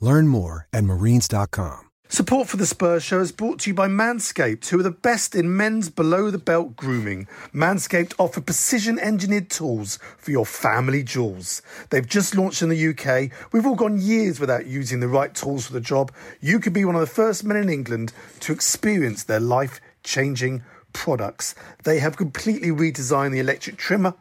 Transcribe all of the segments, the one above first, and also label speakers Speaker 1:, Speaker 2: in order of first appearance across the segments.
Speaker 1: Learn more at marines.com.
Speaker 2: Support for the Spurs show is brought to you by Manscaped, who are the best in men's below the belt grooming. Manscaped offer precision engineered tools for your family jewels. They've just launched in the UK. We've all gone years without using the right tools for the job. You could be one of the first men in England to experience their life changing products. They have completely redesigned the electric trimmer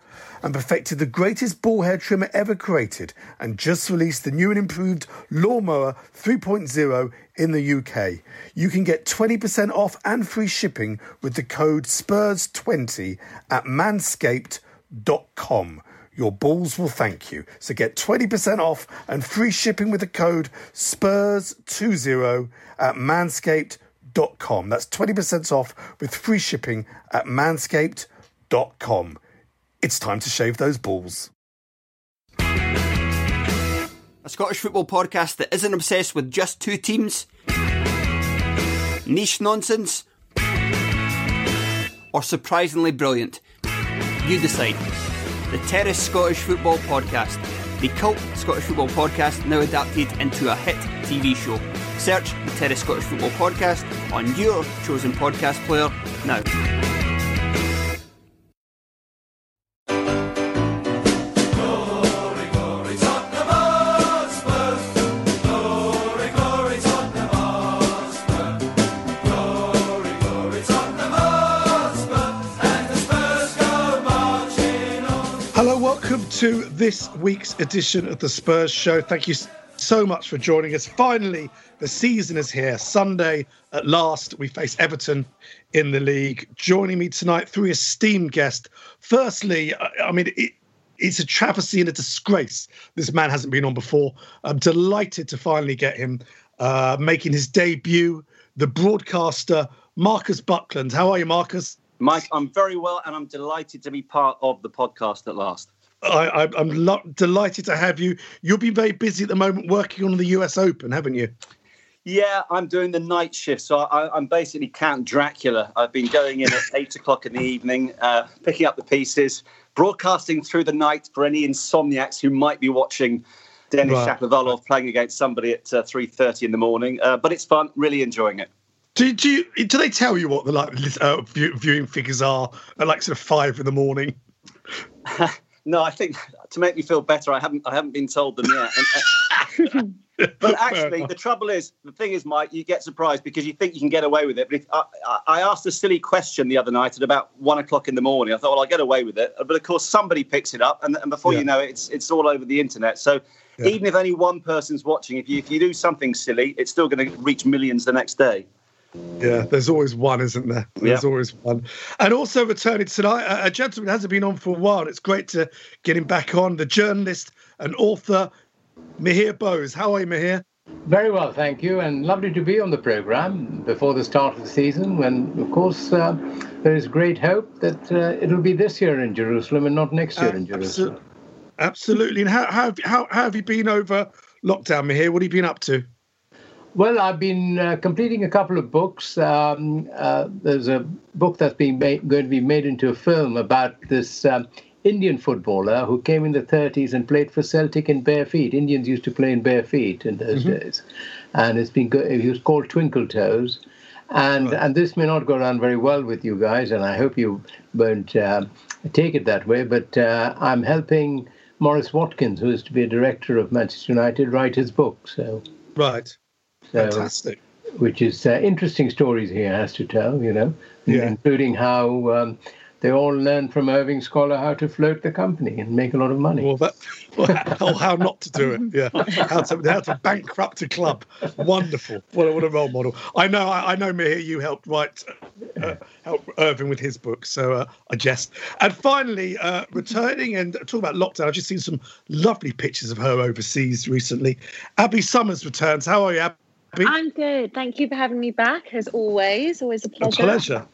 Speaker 2: and perfected the greatest ball hair trimmer ever created and just released the new and improved Lawnmower 3.0 in the UK. You can get 20% off and free shipping with the code SPURS20 at manscaped.com. Your balls will thank you. So get 20% off and free shipping with the code SPURS20 at manscaped.com. That's 20% off with free shipping at manscaped.com. It's time to shave those balls.
Speaker 3: A Scottish football podcast that isn't obsessed with just two teams, niche nonsense, or surprisingly brilliant. You decide. The Terrace Scottish Football Podcast, the cult Scottish football podcast now adapted into a hit TV show. Search the Terrace Scottish Football Podcast on your chosen podcast player now.
Speaker 2: Hello, welcome to this week's edition of the Spurs Show. Thank you so much for joining us. Finally, the season is here. Sunday, at last, we face Everton in the league. Joining me tonight, three esteemed guests. Firstly, I, mean, it, it's a travesty and a disgrace. This man hasn't been on before. I'm delighted to finally get him uh, making his debut. The broadcaster, Marcus Buckland. How are you, Marcus?
Speaker 4: Mike, I'm very well, and I'm delighted to be part of the podcast at last.
Speaker 2: I, I, I'm lo- delighted to have you. You'll be very busy at the moment working on the US Open, haven't you?
Speaker 4: Yeah, I'm doing the night shift, so I, I'm basically Count Dracula. I've been going in at eight o'clock in the evening, uh, picking up the pieces, broadcasting through the night for any insomniacs who might be watching Denis
Speaker 2: Right.
Speaker 4: Shapovalov playing against somebody at uh, three thirty in the morning. Uh, but it's fun, really enjoying it.
Speaker 2: Do, do you do they tell you what the like uh, view, viewing figures are at like sort of five in the morning?
Speaker 4: No, I think to make me feel better, I haven't I haven't been told them yet. And, uh, but actually, the trouble is, the thing is, Mike, you get surprised because you think you can get away with it. But if, I, I asked a silly question the other night at about one o'clock in the morning. I thought, well, I'll get away with it. But of course, somebody picks it up, and, and before
Speaker 2: Yeah.
Speaker 4: you know it, it's it's all over the internet. So
Speaker 2: Yeah.
Speaker 4: even if only one person's watching, if you if you do something silly, it's still going to reach millions the next day.
Speaker 2: Yeah, there's always one, isn't there? There's
Speaker 4: Yeah.
Speaker 2: always one. And also returning tonight, a, a gentleman hasn't been on for a while. It's great to get him back on. The journalist and author Mihir Bose. How are you, Mihir?
Speaker 5: Very well, thank you, and lovely to be on the program before the start of the season. When, of course, uh, there is great hope that uh, it'll be this year in Jerusalem and not next year in Jerusalem.
Speaker 2: Absolutely. Absolutely. And how, how, have- how, how have you been over lockdown, Mihir? What have you been up to?
Speaker 5: Well, I've been uh, completing a couple of books. Um, uh, there's a book that's being made, going to be made into a film about this um, Indian footballer who came in the 30s and played for Celtic in bare feet. Indians used to play in bare feet in those mm-hmm. days, and it's been go- he was called Twinkle Toes. And and this may not go down very well with you guys, and I hope you won't uh, take it that way. But uh, I'm helping Maurice Watkins, who is to be a director of Manchester United, write his book. So
Speaker 2: right, so, fantastic.
Speaker 5: Which is uh, interesting stories he has to tell, you know, yeah. including how um, they all learned from Irving Scholar how to float the company and make a lot of money.
Speaker 2: Well, that, well, how, not to do it. Yeah, how to, how to bankrupt a club. Wonderful. What a, what a role model. I know. I, know, Mihir, you helped write, uh, help Irving with his book. So uh, I jest. And finally, uh, returning and talking about lockdown, I've just seen some lovely pictures of her overseas recently. Abbi Summers returns. How are you, Abbi?
Speaker 6: I'm good. Thank you for having me back, as always. Always a pleasure.
Speaker 2: A pleasure.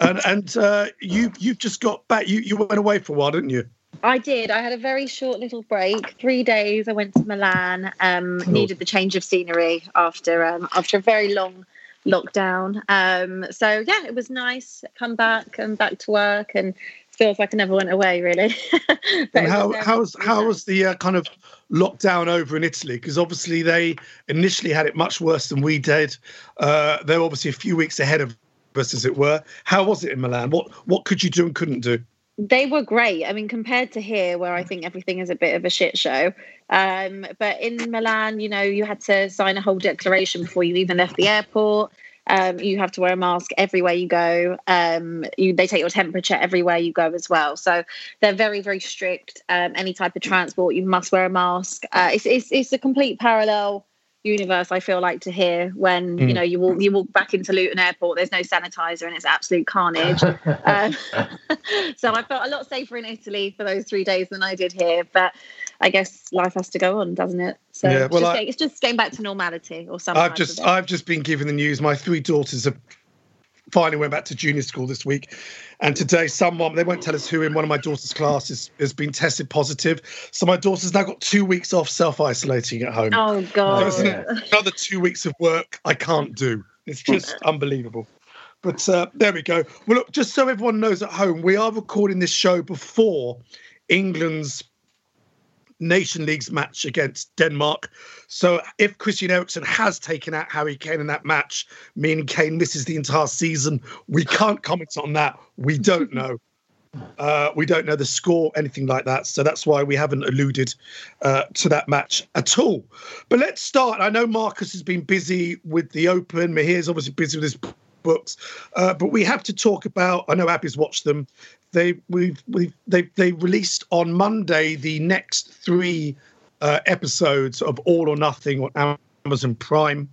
Speaker 2: And and uh, you you've just got back. You you went away for a while, didn't you?
Speaker 6: I did. I had a very short little break. Three days. I went to Milan. Um, cool. Needed the change of scenery after um, after a very long lockdown. Um, so yeah, it was nice. Come back and back to work, and feels like I never went away really.
Speaker 2: and how how's how was the uh, kind of lockdown over in Italy? Because obviously they initially had it much worse than we did. Uh, they're obviously a few weeks ahead of us, as it were. How was it in Milan? What what could you do and couldn't do?
Speaker 6: They were great. I mean, compared to here, where I think everything is a bit of a shit show. Um, but in Milan, you know, you had to sign a whole declaration before you even left the airport. Um, you have to wear a mask everywhere you go. Um, you, they take your temperature everywhere you go as well. So they're very, very strict. Um, any type of transport, you must wear a mask. Uh, it's, it's, it's a complete parallel universe I feel like to hear when mm. you know you walk you walk back into Luton Airport. There's no sanitizer and it's absolute carnage. um, so I felt a lot safer in Italy for those three days than I did here. But I guess life has to go on, doesn't it? So yeah, well, it's, just, I, it's just getting back to normality or something.
Speaker 2: I've just I've just been given the news. My three daughters have finally went back to junior school this week. And today, someone, they won't tell us who in one of my daughter's classes has been tested positive. So my daughter's now got two weeks off self isolating at home.
Speaker 6: Oh, God.
Speaker 2: another two weeks of work I can't do. It's just unbelievable. But uh, there we go. Well, look, just so everyone knows at home, we are recording this show before England's Nation League's match against Denmark. So if Christian Eriksen has taken out Harry Kane in that match, meaning Kane misses the entire season, we can't comment on that. We don't know. Uh, we don't know the score, anything like that. So that's why we haven't alluded uh, to that match at all. But let's start. I know Marcus has been busy with the Open. Mihir's obviously busy with his books, uh, but we have to talk about. I know Abbi's watched them they we've we've they they released on Monday the next three uh, episodes of All or Nothing on Amazon Prime.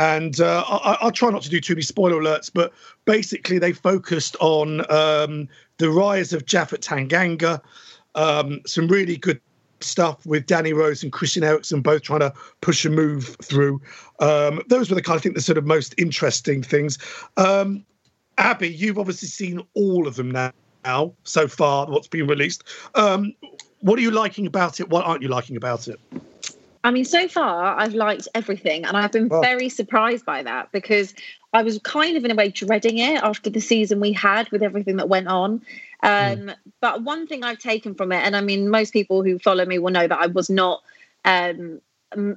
Speaker 2: And uh, I, will try not to do too many spoiler alerts, but basically they focused on um, the rise of Japhet Tanganga, um, some really good stuff with Danny Rose and Christian Eriksen both trying to push a move through. Um, those were the kind of think the sort of most interesting things. Um, Abbi, you've obviously seen all of them now now so far what's been released um, what are you liking about it what aren't you liking about it
Speaker 6: I mean, so far I've liked everything, and I've been very surprised by that because I was kind of in a way dreading it after the season we had with everything that went on. Um, mm. But one thing I've taken from it, and I mean, most people who follow me will know that I was not um,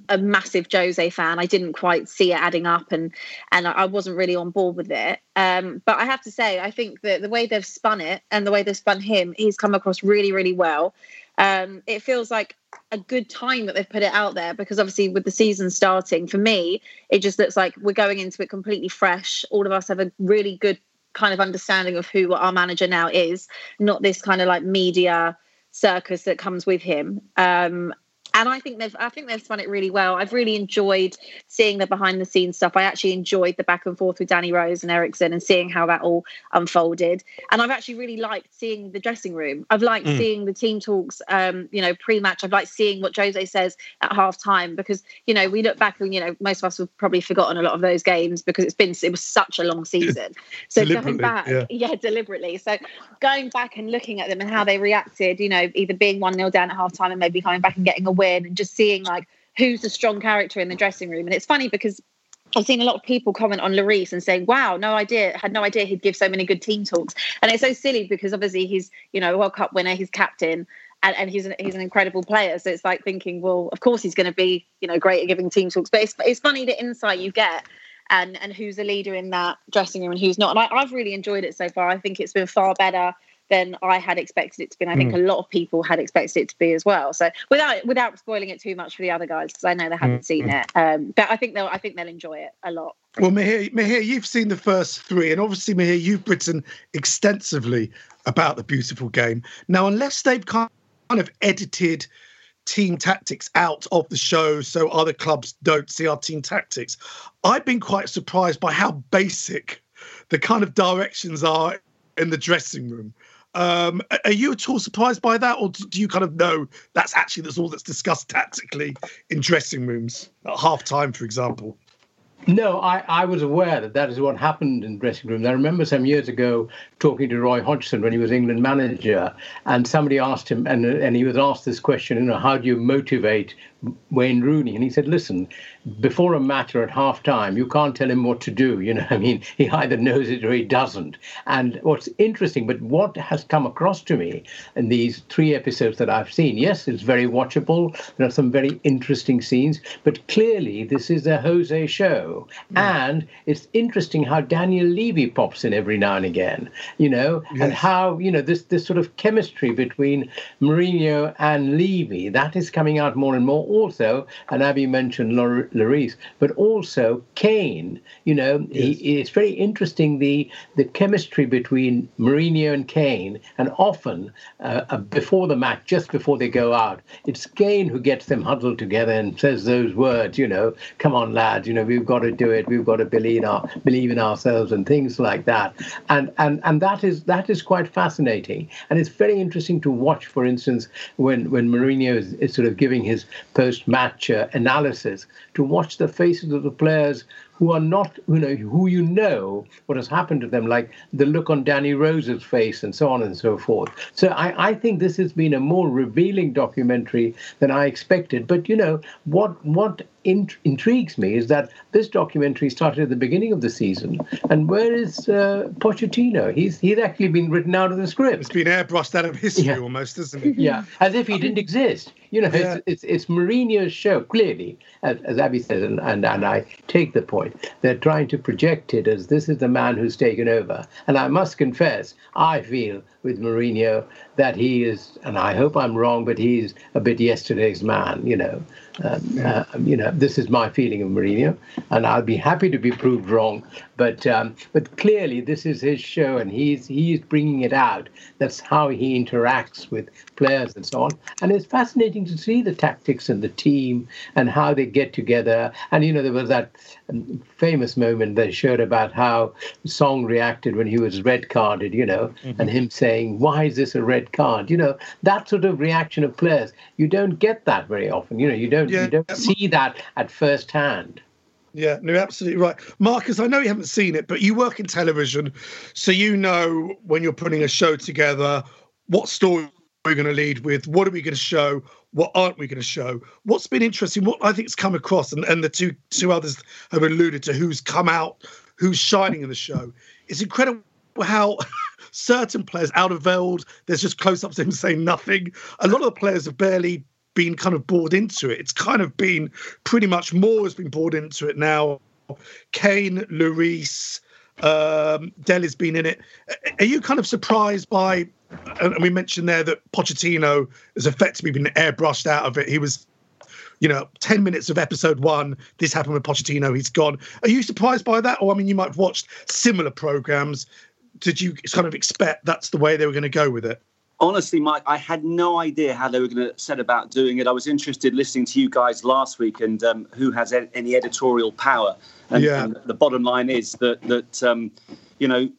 Speaker 6: a massive Jose fan. I didn't quite see it adding up, and and I wasn't really on board with it. Um, but I have to say, I think that the way they've spun it and the way they've spun him, he's come across really, really well. Um, it feels like a good time that they've put it out there because obviously with the season starting, for me, it just looks like we're going into it completely fresh. All of us have a really good kind of understanding of who our manager now is, not this kind of like media circus that comes with him. Um, and I think they've I think they've spun it really well. I've really enjoyed seeing the behind the scenes stuff. I actually enjoyed the back and forth with Danny Rose and Eriksen and seeing how that all unfolded. And I've actually really liked seeing the dressing room. I've liked mm. seeing the team talks, um, you know, pre-match. I've liked seeing what Jose says at half time because you know we look back and you know most of us have probably forgotten a lot of those games because it's been it was such a long season. So going back, yeah. yeah, deliberately. So going back and looking at them and how they reacted, you know, either being one 0 down at half time and maybe coming back and getting a win and just seeing like who's the strong character in the dressing room. And it's funny because I've seen a lot of people comment on Lloris and saying, "Wow, no idea, had no idea he'd give so many good team talks." And it's so silly because obviously he's, you know, World Cup winner, he's captain, and, and he's an, he's an incredible player. So it's like thinking, well, of course he's going to be, you know, great at giving team talks. But it's it's funny the insight you get. And, and who's a leader in that dressing room and who's not. And I, I've really enjoyed it so far. I think it's been far better than I had expected it to be. And I think mm. a lot of people had expected it to be as well. So without without spoiling it too much for the other guys, because I know they haven't mm. seen it, um, but I think they'll I think they'll enjoy it a lot.
Speaker 2: Well, Mihir, Mihir, you've seen the first three, and obviously, Mihir, you've written extensively about the beautiful game. Now, unless they've kind of edited team tactics out of the show so other clubs don't see our team tactics, I've been quite surprised by how basic the kind of directions are in the dressing room. Um, are you at all surprised by that, or do you kind of know that's actually that's all that's discussed tactically in dressing rooms at half time, for example?
Speaker 5: No, I, I was aware that that is what happened in dressing rooms. I remember some years ago talking to Roy Hodgson when he was England manager, and somebody asked him, and and he was asked this question, you know, how do you motivate Wayne Rooney? And he said, listen, before a match or at half time, you can't tell him what to do. You know, I mean, he either knows it or he doesn't. And what's interesting, but what has come across to me in these three episodes that I've seen, yes, it's very watchable. There are some very interesting scenes, but clearly this is a Jose show. Mm. And it's interesting how Daniel Levy pops in every now and again, you know, yes. and how, you know, this, this sort of chemistry between Mourinho and Levy, that is coming out more and more also. And Abbi mentioned Lloris, but also Kane. You know, yes. he, it's very interesting the the chemistry between Mourinho and Kane, and often uh, before the match, just before they go out, it's Kane who gets them huddled together and says those words. You know, come on, lads. You know, we've got to do it. We've got to believe our believe in ourselves and things like that. And and and that is that is quite fascinating, and it's very interesting to watch. For instance, when when Mourinho is, is sort of giving his post match uh, analysis to watch the faces of the players who are not, you know, who you know what has happened to them, like the look on Danny Rose's face and so on and so forth. So I, I think this has been a more revealing documentary than I expected. But you know what what int- intrigues me is that this documentary started at the beginning of the season, and where is uh, Pochettino? He's he's actually been written out of the script.
Speaker 2: It's been airbrushed out of history yeah. almost, isn't it?
Speaker 5: Yeah, as if he didn't exist. You know, yeah. it's, it's, it's Mourinho's show clearly, as, as Abbi said, and, and and I take the point. They're trying to project it as this is the man who's taken over, and I must confess, I feel with Mourinho that he is, and I hope I'm wrong, but he's a bit yesterday's man. You know, um, uh, you know, this is my feeling of Mourinho, and I'll be happy to be proved wrong. But um, but clearly, this is his show, and he's he's bringing it out. That's how he interacts with players and so on. And it's fascinating to see the tactics and the team and how they get together. And you know, there was that famous moment they showed about how Song reacted when he was red carded. You know, mm-hmm. and him saying, "Why is this a red card?" You know, that sort of reaction of players. You don't get that very often. You know, you don't yeah. you don't see that at first hand.
Speaker 2: Yeah, no, absolutely right. Marcus, I know you haven't seen it, but you work in television, so you know when you're putting a show together, what story are we're going to lead with, what are we going to show, what aren't we going to show. What's been interesting, what I think has come across, and, and the two two others have alluded to who's come out, who's shining in the show. It's incredible how certain players Alderweireld, there's just close ups of him saying nothing. A lot of the players have barely been kind of bored into it. It's kind of been pretty much more has been bored into it now. Kane, Lloris, um, Dele's been in it. Are you kind of surprised by? And we mentioned there that Pochettino has effectively been airbrushed out of it. He was, you know, ten minutes of episode one. This happened with Pochettino. He's gone. Are you surprised by that? Or I mean, you might have watched similar programs. Did you kind of expect that's the way they were going to go with it?
Speaker 4: Honestly, Mike, I had no idea how they were going to set about doing it. I was interested listening to you guys last week and um, who has any editorial power. And, yeah. and the bottom line is that that um, you know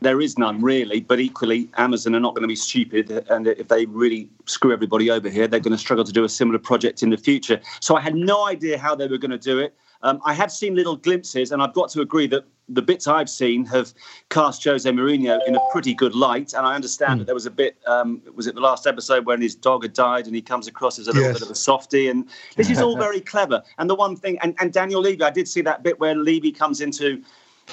Speaker 4: there is none really. But equally, Amazon are not going to be stupid, and if they really screw everybody over here, they're going to struggle to do a similar project in the future. So I had no idea how they were going to do it. Um, I had seen little glimpses, and I've got to agree that the bits I've seen have cast Jose Mourinho in a pretty good light. And I understand mm. that there was a bit, um, was it the last episode when his dog had died and he comes across as a little yes. bit of a softy? And this is all very clever. And the one thing, and, and Daniel Levy, I did see that bit where Levy comes into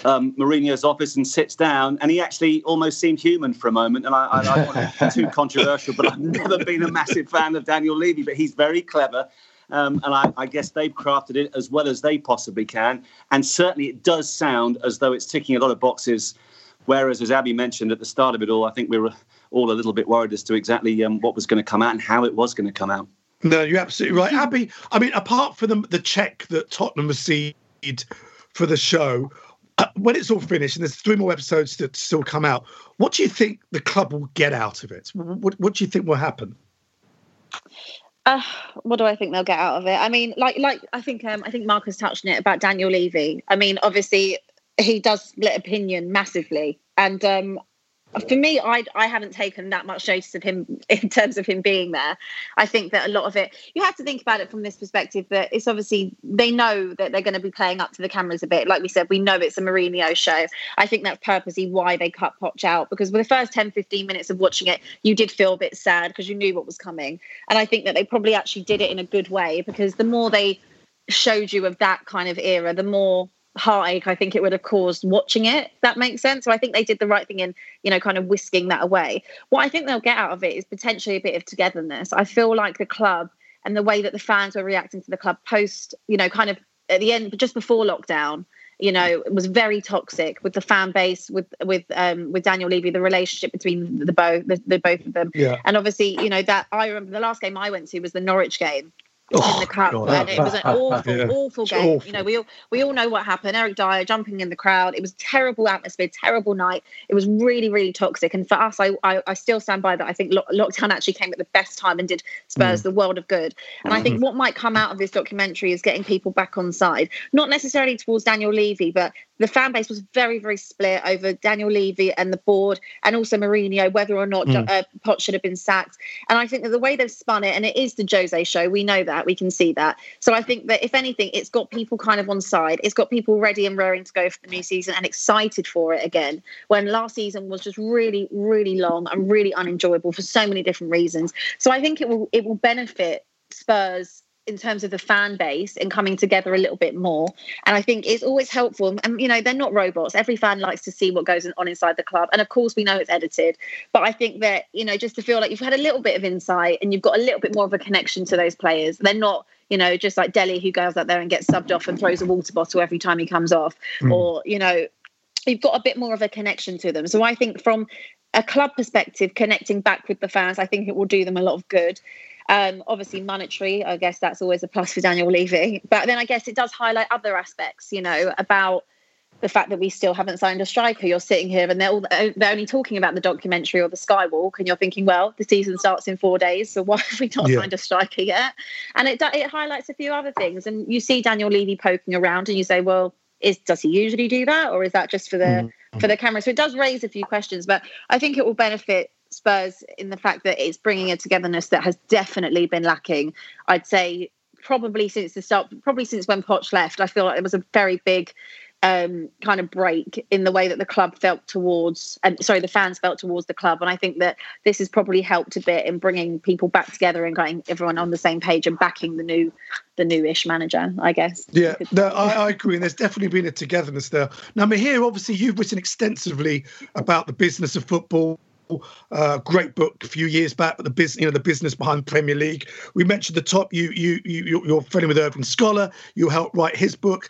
Speaker 4: um, Mourinho's office and sits down, and he actually almost seemed human for a moment. And I, I, I don't want to be too controversial, but I've never been a massive fan of Daniel Levy, but he's very clever. Um, and I, I, guess they've crafted it as well as they possibly can. And certainly it does sound as though it's ticking a lot of boxes. Whereas, as Abbi mentioned at the start of it all, I think we were all a little bit worried as to exactly um, what was going to come out and how it was going to come out.
Speaker 2: No, you're absolutely right. Abbi, I mean, apart from the, the check that Tottenham received for the show, uh, when it's all finished and there's three more episodes that still come out, what do you think the club will get out of it? What, what do you think will happen?
Speaker 6: Uh, what do I think they'll get out of it? I mean, like, like I think, um, I think Marcus touched on it about Daniel Levy. I mean, obviously, he does split opinion massively, and um, for me, I I haven't taken that much notice of him in terms of him being there. I think that a lot of it, you have to think about it from this perspective that it's obviously they know that they're going to be playing up to the cameras a bit. Like we said, we know it's a Mourinho show. I think that's purposely why they cut Poch out because with the first 10, 15 minutes of watching it, you did feel a bit sad because you knew what was coming. And I think that they probably actually did it in a good way because the more they showed you of that kind of era, the more heartache I think it would have caused watching it. That makes sense. So I think they did the right thing in, you know, kind of whisking that away. What I think they'll get out of it is potentially a bit of togetherness. I feel like the club and the way that the fans were reacting to the club post, you know, kind of at the end, but just before lockdown, you know, it was very toxic with the fan base, with with um, with Daniel Levy, the relationship between the both the, the both of them.
Speaker 2: Yeah.
Speaker 6: And obviously, you know, that I remember the last game I went to was the Norwich game oh, in the cup, God. and it was an awful, yeah. awful game. Awful. You know, we all we all know what happened. Eric Dier jumping in the crowd. It was terrible atmosphere, terrible night. It was really, really toxic. And for us, I I, I still stand by that. I think lo- lockdown actually came at the best time and did Spurs mm. the world of good. And mm-hmm. I think mm-hmm. what might come out of this documentary is getting people back on side, not necessarily towards Daniel Levy, but the fan base was very, very split over Daniel Levy and the board, and also Mourinho, whether or not mm. uh, Poch should have been sacked. And I think that the way they've spun it, and it is the Jose show, we know that, we can see that. So I think that if anything, it's got people kind of on side. It's got people ready and raring to go for the new season and excited for it again. When last season was just really, really long and really unenjoyable for so many different reasons. So I think it will it will benefit Spurs in terms of the fan base and coming together a little bit more. And I think it's always helpful. And, you know, they're not robots. Every fan likes to see what goes on inside the club. And of course, we know it's edited. But I think that, you know, just to feel like you've had a little bit of insight and you've got a little bit more of a connection to those players. They're not, you know, just like Dele who goes out there and gets subbed off and throws a water bottle every time he comes off. Mm. Or, you know, you've got a bit more of a connection to them. So I think from a club perspective, connecting back with the fans, I think it will do them a lot of good. Um, obviously, monetary, I guess that's always a plus for Daniel Levy. But then I guess it does highlight other aspects, you know, about the fact that we still haven't signed a striker. You're sitting here and they're, all, they're only talking about the documentary or the Skywalk, and you're thinking, well, the season starts in four days, so why have we not yeah. signed a striker yet? And it it highlights a few other things. And you see Daniel Levy poking around, and you say, well, is does he usually do that, or is that just for the mm-hmm. for the camera? So it does raise a few questions, but I think it will benefit Spurs in the fact that it's bringing a togetherness that has definitely been lacking. I'd say probably since the start, probably since when Poch left. I feel like it was a very big um, kind of break in the way that the club felt towards, and sorry, the fans felt towards the club. And I think that this has probably helped a bit in bringing people back together and getting everyone on the same page and backing the new, the newish manager. I guess.
Speaker 2: Yeah, no, I, I, agree. And there's definitely been a togetherness there. Now, here, obviously, you've written extensively about the business of football uh, great book a few years back, the business, you know, the business behind Premier League. We mentioned the top. You, you, you, you're friendly with Irving Scholar. You helped write his book.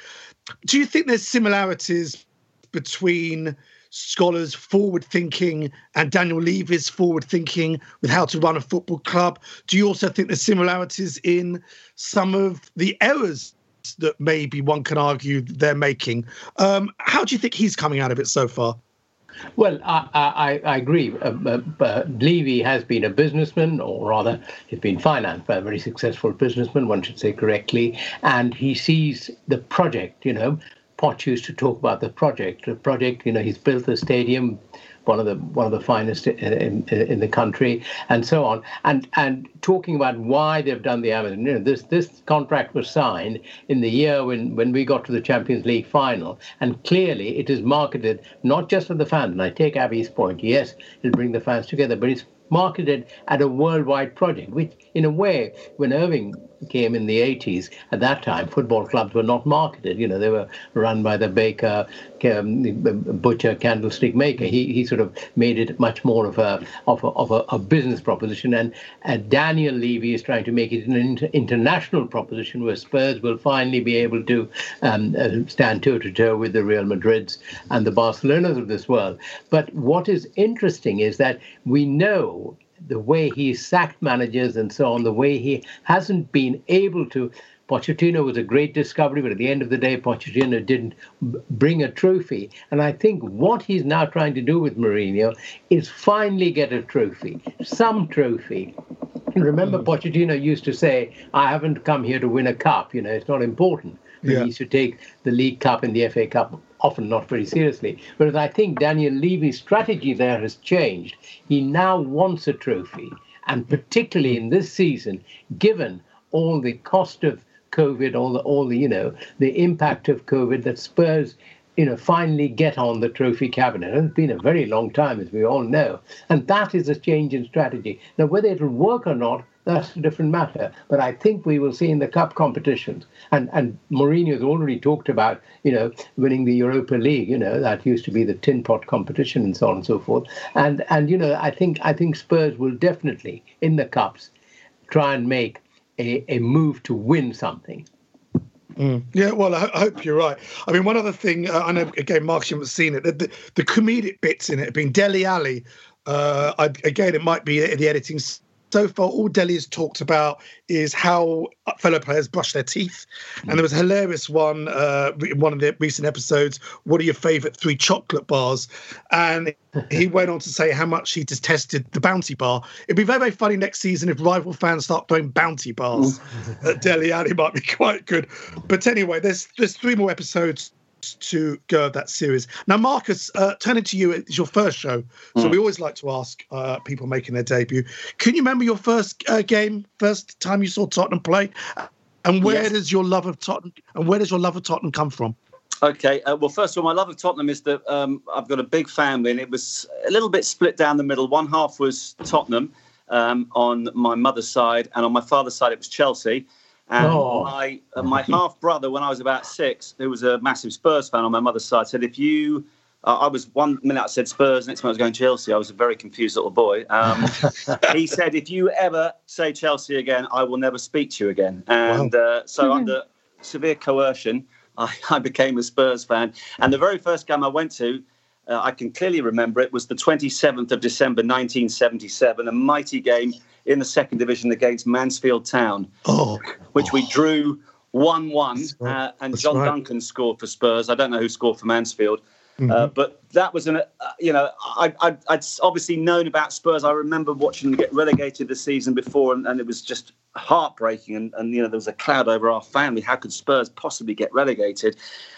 Speaker 2: Do you think there's similarities between Scholar's forward thinking and Daniel Levy's forward thinking with how to run a football club? Do you also think there's similarities in some of the errors that maybe one can argue they're making? Um, how do you think he's coming out of it so far?
Speaker 5: Well, I, I, I agree. Uh, uh, uh, Levy has been a businessman, or rather, he's been financed by a very successful businessman, one should say correctly, and he sees the project, you know. Poch used to talk about the project. The project, you know, he's built the stadium one of the one of the finest in, in, in, the country, and so on. And and talking about why they've done the Amazon. You know, this this contract was signed in the year when when we got to the Champions League final, and clearly it is marketed not just for the fans. And I take Abbi's point. Yes, it'll bring the fans together, but it's marketed at a worldwide project, which, in a way, when Irving came in the 80s, at that time, football clubs were not marketed. You know, they were run by the baker, um, butcher, candlestick maker. He, he sort of made it much more of a of a, of a, a business proposition. And uh, Daniel Levy is trying to make it an inter- international proposition where Spurs will finally be able to um, uh, stand toe to toe with the Real Madrids and the Barcelonas of this world. But what is interesting is that we know the way he sacked managers and so on, the way he hasn't been able to. Pochettino was a great discovery, but at the end of the day, Pochettino didn't bring a trophy. And I think what he's now trying to do with Mourinho is finally get a trophy, some trophy. Remember, mm. Pochettino used to say, I haven't come here to win a cup, you know, it's not important. Yeah. He used to take the League Cup and the FA Cup often not very seriously. Whereas I think Daniel Levy's strategy there has changed. He now wants a trophy, and particularly in this season, given all the cost of COVID, all the all the you know the impact of COVID that Spurs you know, finally get on the trophy cabinet. It's been a very long time, as we all know. And that is a change in strategy. Now, whether it'll work or not, that's a different matter. But I think we will see in the cup competitions, and and Mourinho has already talked about, you know, winning the Europa League. You know, that used to be the tin pot competition and so on and so forth. And and you know, I think I think Spurs will definitely in the cups try and make a, a move to win something.
Speaker 2: Mm. Yeah, well, I, I, hope you're right. I mean, one other thing, uh, I know again, Mark, you haven't seen it. The, the, the comedic bits in it have been Dele Alli. Uh, I, again, it might be the editing so far all Dele has talked about is how fellow players brush their teeth. And there was a hilarious one uh, in one of the recent episodes. What are your favourite three chocolate bars? And he went on to say how much he detested the Bounty Bar. It'd be very, very funny next season if rival fans start throwing Bounty Bars at Dele Alli. Might be quite good. But anyway, there's there's three more episodes to go of that series. Now, Marcus, uh, turning to you, it's your first show, so mm. we always like to ask uh, people making their debut. Can you remember your first uh, game, first time you saw Tottenham play, and where yes. does your love of Tottenham and where does your love of Tottenham come from?
Speaker 4: Okay, uh, well, first of all, my love of Tottenham is that um, I've got a big family, and it was a little bit split down the middle. One half was Tottenham um, on my mother's side, and on my father's side, it was Chelsea. And oh. my uh, my half brother, when I was about six, who was a massive Spurs fan on my mother's side, said, "If you," uh, I was one minute I said Spurs, next minute I was going Chelsea. I was a very confused little boy. Um, he said, "If you ever say Chelsea again, I will never speak to you again." And wow. uh, so, mm-hmm. under severe coercion, I, I became a Spurs fan. And the very first game I went to, uh, I can clearly remember it was the 27th of December 1977, a mighty game in the second division against Mansfield Town, oh. which we drew 1 1. Uh, and John right. Duncan scored for Spurs. I don't know who scored for Mansfield. Mm-hmm. Uh, but that was an, uh, you know, I, I, would obviously known about Spurs. I remember watching them get relegated the season before, and, and it was just heartbreaking. And, and, you know, there was a cloud over our family. How could Spurs possibly get relegated?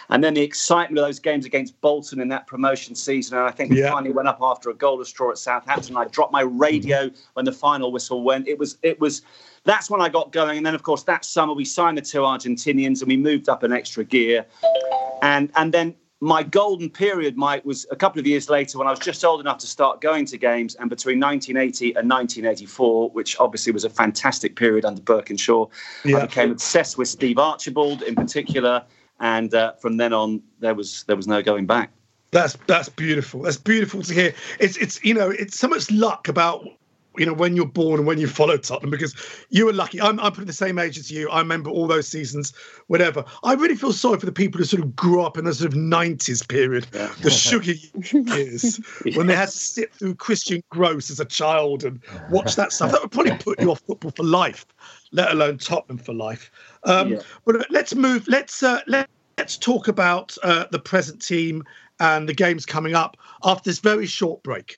Speaker 4: And then the excitement of those games against Bolton in that promotion season. And I think we yeah. finally went up after a goalless draw at Southampton. I dropped my radio mm-hmm. when the final whistle went. It was, it was, that's when I got going. And then, of course, that summer we signed the two Argentinians and we moved up an extra gear. And, and then my golden period, Mike, was a couple of years later when I was just old enough to start going to games, and between 1980 and 1984, which obviously was a fantastic period under Burkinshaw, yeah. I became obsessed with Steve Archibald in particular, and uh, from then on, there was there was no going back.
Speaker 2: That's that's beautiful. That's beautiful to hear. It's it's you know it's so much luck about you know when you're born and when you follow Tottenham because you were lucky. I'm I'm the same age as you. I remember all those seasons, whatever. I really feel sorry for the people who sort of grew up in the sort of 90s period, yeah. the sugar years, when they had to sit through Christian Gross as a child and watch that stuff. That would probably put you off football for life, let alone Tottenham for life. Um, yeah. But let's move. Let's uh, let, let's talk about uh, the present team and the games coming up after this very short break.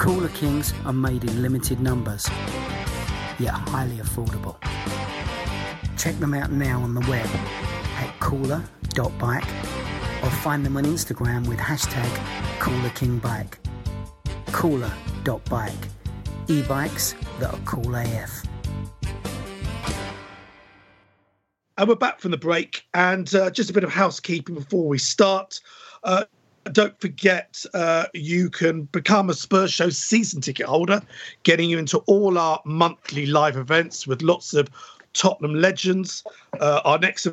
Speaker 7: Cooler Kings are made in limited numbers, yet highly affordable. Check them out now on the web at cooler.bike or find them on Instagram with hashtag CoolerKingBike. Cooler.bike. E-bikes that are cool AF.
Speaker 2: And we're back from the break, and uh, just a bit of housekeeping before we start. Uh, don't forget, uh, you can become a Spurs Show season ticket holder, getting you into all our monthly live events with lots of Tottenham legends. Uh, our next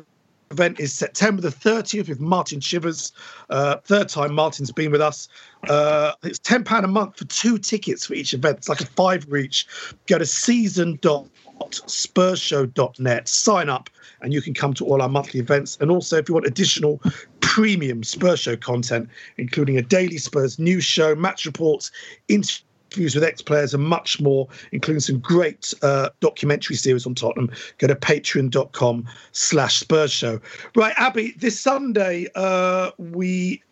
Speaker 2: event is September the 30th with Martin Chivers. Uh, third time Martin's been with us. Uh, it's £10 a month for two tickets for each event. It's like a five reach. Go to season.spursshow.net, sign up, and you can come to all our monthly events. And also, if you want additional premium Spurs Show content, including a daily Spurs news show, match reports, interviews with ex-players and much more, including some great uh, documentary series on Tottenham. Go to patreon.com slash Spurs Show. Right, Abbi, this Sunday uh, we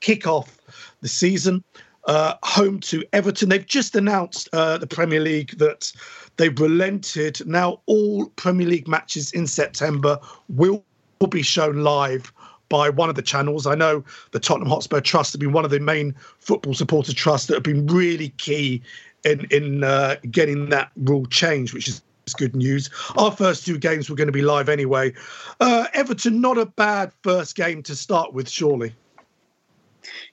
Speaker 2: kick off the season uh, home to Everton. They've just announced uh, the Premier League that they've relented. Now all Premier League matches in September will be shown live by one of the channels. I know the Tottenham Hotspur Trust have been one of the main football supporter trusts that have been really key in in uh, getting that rule changed, which is good news. Our first two games were going to be live anyway. Uh, Everton, not a bad first game to start with, surely.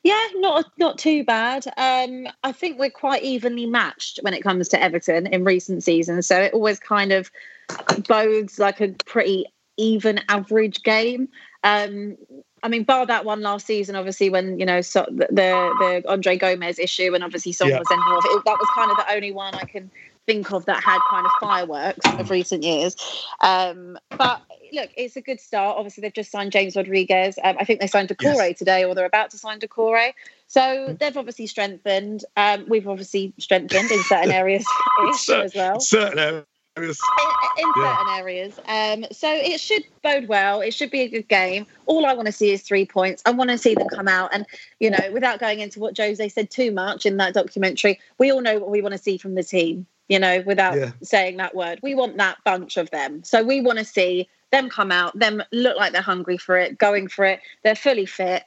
Speaker 6: Yeah, not not too bad. Um, I think we're quite evenly matched when it comes to Everton in recent seasons, so it always kind of bodes like a pretty even average game. Um, I mean, bar that one last season, obviously, when you know so the the Andre Gomes issue, and obviously Son yeah. was sent off. It, that was kind of the only one I can think of that had kind of fireworks of recent years. Um, but look, it's a good start. Obviously, they've just signed James Rodriguez. Um, I think they signed Doucouré yes. today, or they're about to sign Doucouré. So mm-hmm. they've obviously strengthened. Um, we've obviously strengthened in certain areas as well.
Speaker 2: Certain
Speaker 6: in, in yeah. certain areas. Um, so it should bode well. It should be a good game. All I want to see is three points. I want to see them come out. And, you know, without going into what Jose said too much in that documentary, we all know what we want to see from the team, you know, without yeah. saying that word. We want that bunch of them. So we want to see them come out, them look like they're hungry for it, going for it. They're fully fit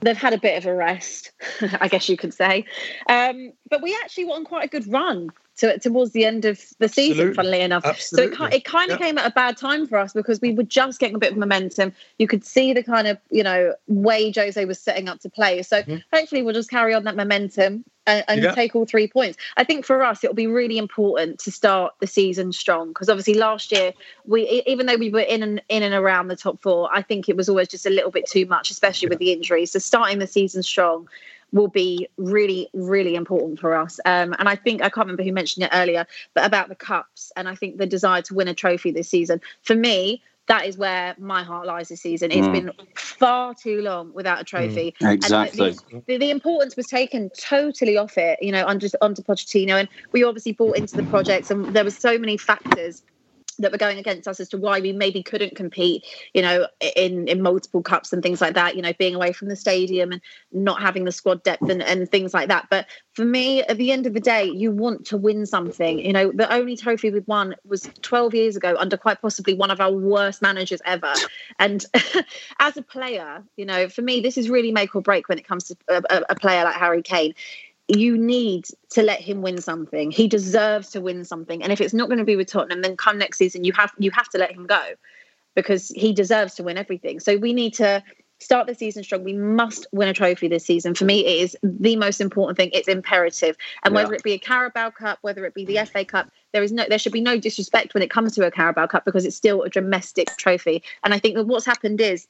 Speaker 6: they've had a bit of a rest, I guess you could say. Um, but we actually went on quite a good run to, towards the end of the Absolutely. season, funnily enough. Absolutely. So it, it kind of came at a bad time for us because we were just getting a bit of momentum. You could see the kind of, you know, way Jose was setting up to play. So mm-hmm. hopefully we'll just carry on that momentum and, and take all three points. I think for us, it'll be really important to start the season strong because obviously last year, we even though we were in and in and around the top four, I think it was always just a little bit too much, especially with the injuries. So starting the season strong will be really, really important for us. Um, and I think I can't remember who mentioned it earlier, but about the cups, and I think the desire to win a trophy this season. For me, that is where my heart lies this season. It's mm. been far too long without a trophy.
Speaker 4: Mm. Exactly.
Speaker 6: The, the, the, importance was taken totally off it, you know, under, under Pochettino. And we obviously bought into the projects, and there were so many factors that were going against us as to why we maybe couldn't compete, you know, in in multiple cups and things like that. You know, being away from the stadium and not having the squad depth and, and things like that. But for me, at the end of the day, you want to win something. You know, the only trophy we've won was 12 years ago under quite possibly one of our worst managers ever. And as a player, you know, for me, this is really make or break when it comes to a, a player like Harry Kane you need to let him win something. He deserves to win something. And if it's not going to be with Tottenham, then come next season you have you have to let him go because he deserves to win everything. So we need to start the season strong. We must win a trophy this season. For me, it is the most important thing. It's imperative. And yeah. whether it be a Carabao Cup, whether it be the FA Cup, there is no there should be no disrespect when it comes to a Carabao Cup because it's still a domestic trophy. And I think that what's happened is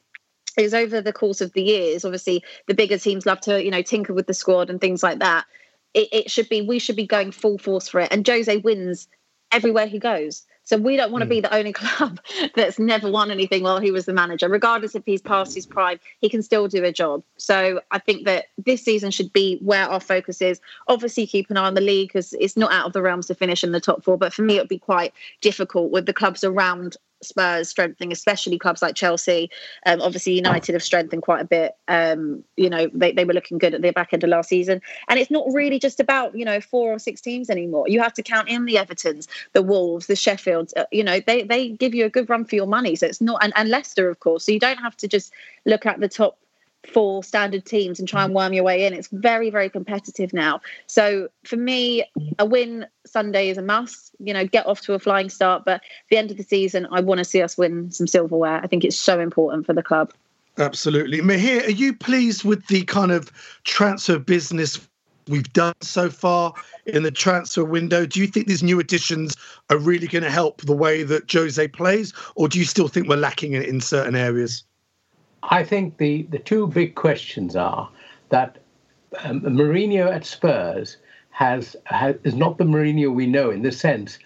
Speaker 6: is over the course of the years, obviously the bigger teams love to, you know, tinker with the squad and things like that. it, it should be we should be going full force for it. And Jose wins everywhere he goes. So we don't want to be hmm. the only club that's never won anything while he was the manager. Regardless if he's past his prime, he can still do a job. So I think that this season should be where our focus is. Obviously, keep an eye on the league because it's not out of the realms to finish in the top four. But for me, it would be quite difficult with the clubs around Spurs strengthening, especially clubs like Chelsea. Um, obviously, United have strengthened quite a bit. Um, you know, they, they were looking good at the back end of last season. And it's not really just about, you know, four or six teams anymore. You have to count in the Evertons, the Wolves, the Sheffields. Uh, you know, they, they give you a good run for your money. So it's not, and, and Leicester, of course. So you don't have to just look at the top four standard teams and try and worm your way in. It's very, very competitive now. So for me, a win Sunday is a must. You know, get off to a flying start. But the end of the season, I want to see us win some silverware. I think it's so important for the club.
Speaker 2: Absolutely. Mihir, are you pleased with the kind of transfer business we've done so far in the transfer window? Do you think these new additions are really going to help the way that Jose plays, or do you still think we're lacking in, in certain areas?
Speaker 5: I think the, the two big questions are that um, Mourinho at Spurs has, has is not the Mourinho we know in the sense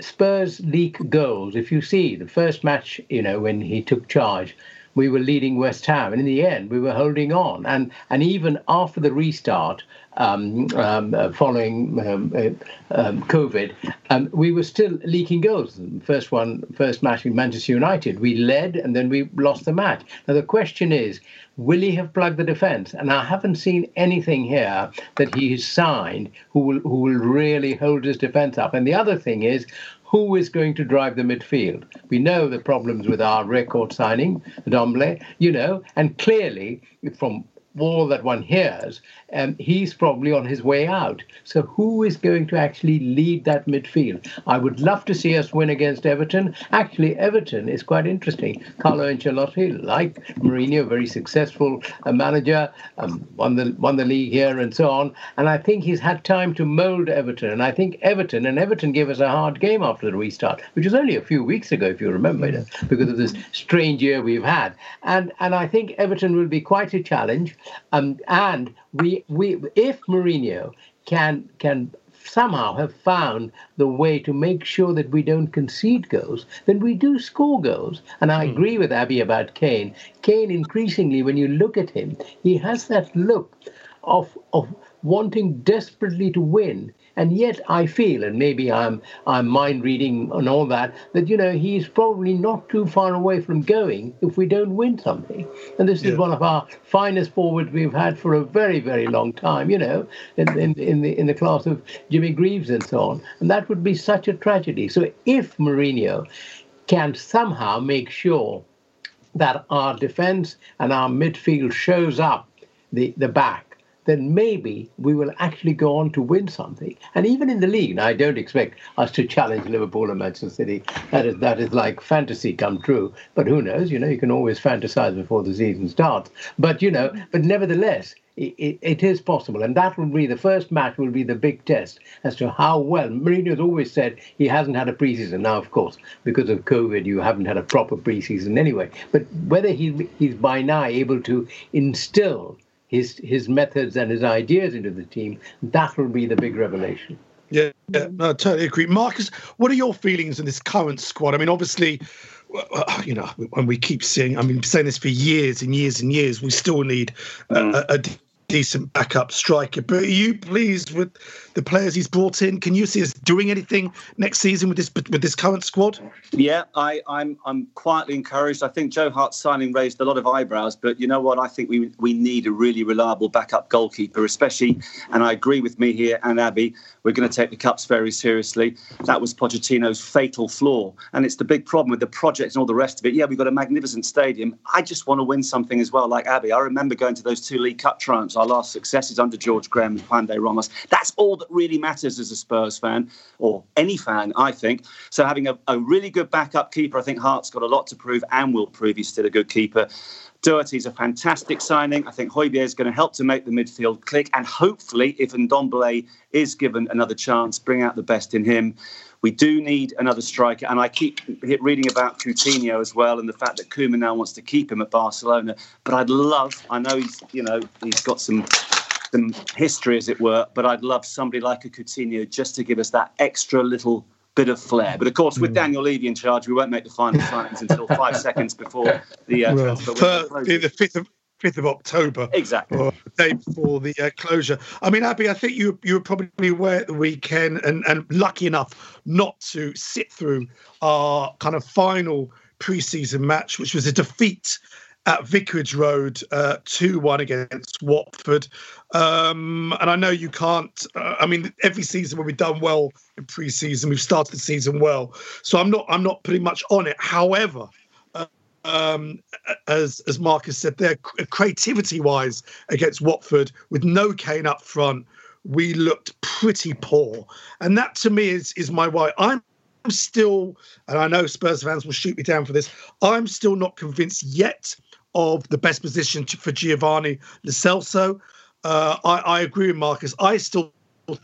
Speaker 5: Spurs leak goals. If you see the first match, you know when he took charge, we were leading West Ham, and in the end we were holding on. And and even after the restart, um, um, uh, following um, uh, um, COVID, um, we were still leaking goals. First one, first match with Manchester United, we led and then we lost the match. Now the question is, will he have plugged the defence? And I haven't seen anything here that he has signed who will who will really hold his defence up. And the other thing is, who is going to drive the midfield? We know the problems with our record signing, Ndombele, you know, and clearly from all that one hears, um, he's probably on his way out. So who is going to actually lead that midfield? I would love to see us win against Everton. Actually, Everton is quite interesting. Carlo Ancelotti, like Mourinho, very successful uh, manager, um, won the won the league here and so on. And I think he's had time to mould Everton. And I think Everton and Everton gave us a hard game after the restart, which was only a few weeks ago, if you remember, because of this strange year we've had. And and I think Everton will be quite a challenge. Um, and we we if Mourinho can can somehow have found the way to make sure that we don't concede goals, then we do score goals. And I hmm. agree with Abbi about Kane. Kane, increasingly, when you look at him, he has that look of of wanting desperately to win. And yet I feel, and maybe I'm I'm mind reading and all that, that you know he's probably not too far away from going if we don't win something. And this yeah. is one of our finest forwards we've had for a very very long time. You know, in, in in the in the class of Jimmy Greaves and so on. And that would be such a tragedy. So if Mourinho can somehow make sure that our defence and our midfield shows up the, the back then maybe we will actually go on to win something. And even in the league, now I don't expect us to challenge Liverpool and Manchester City. That is that is like fantasy come true. But who knows? You know, you can always fantasize before the season starts. But you know, but nevertheless. It, it is possible, and that will be the first match. Will be the big test as to how well Mourinho has always said he hasn't had a preseason. Now, of course, because of COVID, you haven't had a proper preseason anyway. But whether he, he's by now able to instill his his methods and his ideas into the team, that will be the big revelation.
Speaker 2: Yeah, yeah, no, I totally agree. Marcus, what are your feelings in this current squad? I mean, obviously, you know, when we keep seeing, I mean, saying this for years and years and years, we still need mm. a, a, decent backup striker. But are you pleased with the players he's brought in? Can you see us doing anything next season with this with this current squad?
Speaker 4: Yeah, I, I'm I'm quietly encouraged. I think Joe Hart's signing raised a lot of eyebrows, but you know what? I think we we need a really reliable backup goalkeeper, especially. And I agree with Mihir and Abbi. We're going to take the cups very seriously. That was Pochettino's fatal flaw, and it's the big problem with the project and all the rest of it. Yeah, we've got a magnificent stadium. I just want to win something as well, like Abbi. I remember going to those two League Cup triumphs our last successes under George Graham and Juande Ramos. That's all that really matters as a Spurs fan, or any fan, I think. So having a, a really good backup keeper, I think Hart's got a lot to prove and will prove he's still a good keeper. Doherty's a fantastic signing. I think Højbjerg is going to help to make the midfield click. And hopefully, if Ndombele is given another chance, bring out the best in him. We do need another striker, and I keep reading about Coutinho as well, and the fact that Koeman now wants to keep him at Barcelona. But I'd love, I know he's, you know, he's got some some history, as it were. But I'd love somebody like a Coutinho just to give us that extra little bit of flair. But of course, with mm. Daniel Levy in charge, we won't make the final signings until five seconds before the uh, well,
Speaker 2: The fifth of 5th of October.
Speaker 4: Exactly.
Speaker 2: Or the day before the uh, closure. I mean, Abbi, I think you you were probably aware at the weekend and, and lucky enough not to sit through our kind of final pre-season match, which was a defeat at Vicarage Road, uh, 2 1 against Watford. Um, and I know you can't, uh, I mean, every season when we've done well in pre season, we've started the season well. So I'm not, I'm not pretty much on it. However, uh, um, as as Marcus said there, creativity wise against Watford with no Kane up front, we looked pretty poor, and that to me is is my why. I'm still, and I know Spurs fans will shoot me down for this. I'm still not convinced yet of the best position to, for Giovanni Lo Celso. Uh, I, I agree with Marcus. I still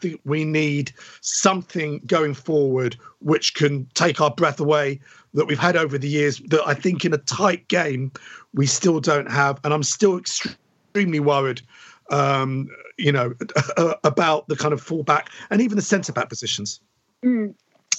Speaker 2: think we need something going forward which can take our breath away that we've had over the years that I think in a tight game we still don't have. And I'm still extremely worried, um, you know, about the kind of fullback and even the centre back positions.
Speaker 6: Mm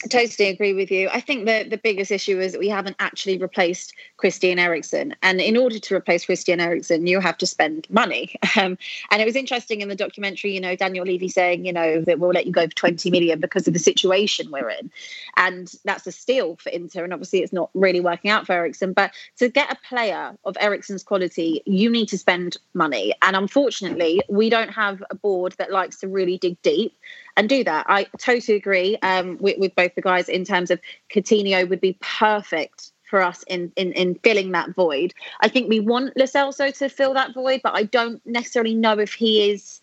Speaker 6: totally agree with you. I think that the biggest issue is that we haven't actually replaced Christian Eriksen. And in order to replace Christian Eriksen, you have to spend money. Um, and it was interesting in the documentary, you know, Daniel Levy saying, you know, that we'll let you go for 20 million because of the situation we're in. And that's a steal for Inter. And obviously it's not really working out for Eriksen. But to get a player of Eriksen's quality, you need to spend money. And unfortunately, we don't have a board that likes to really dig deep and do that. I totally agree um, with, with both the guys in terms of Coutinho would be perfect for us in, in in filling that void. I think we want Lo Celso to fill that void, but I don't necessarily know if he is.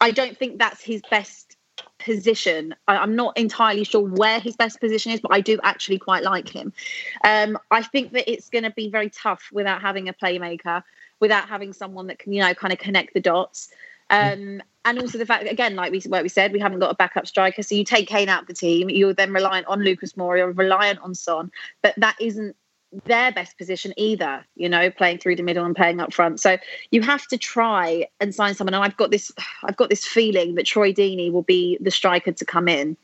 Speaker 6: I don't think that's his best position. I, am not entirely sure where his best position is, but I do actually quite like him. Um, I think that it's going to be very tough without having a playmaker, without having someone that can, you know, kind of connect the dots. Um, and also the fact that, again, like we, like we said, we haven't got a backup striker. So you take Kane out of the team, you're then reliant on Lucas Moura, reliant on Son, but that isn't their best position either, you know, playing through the middle and playing up front. So you have to try and sign someone. And I've got this, I've got this feeling that Troy Deeney will be the striker to come in.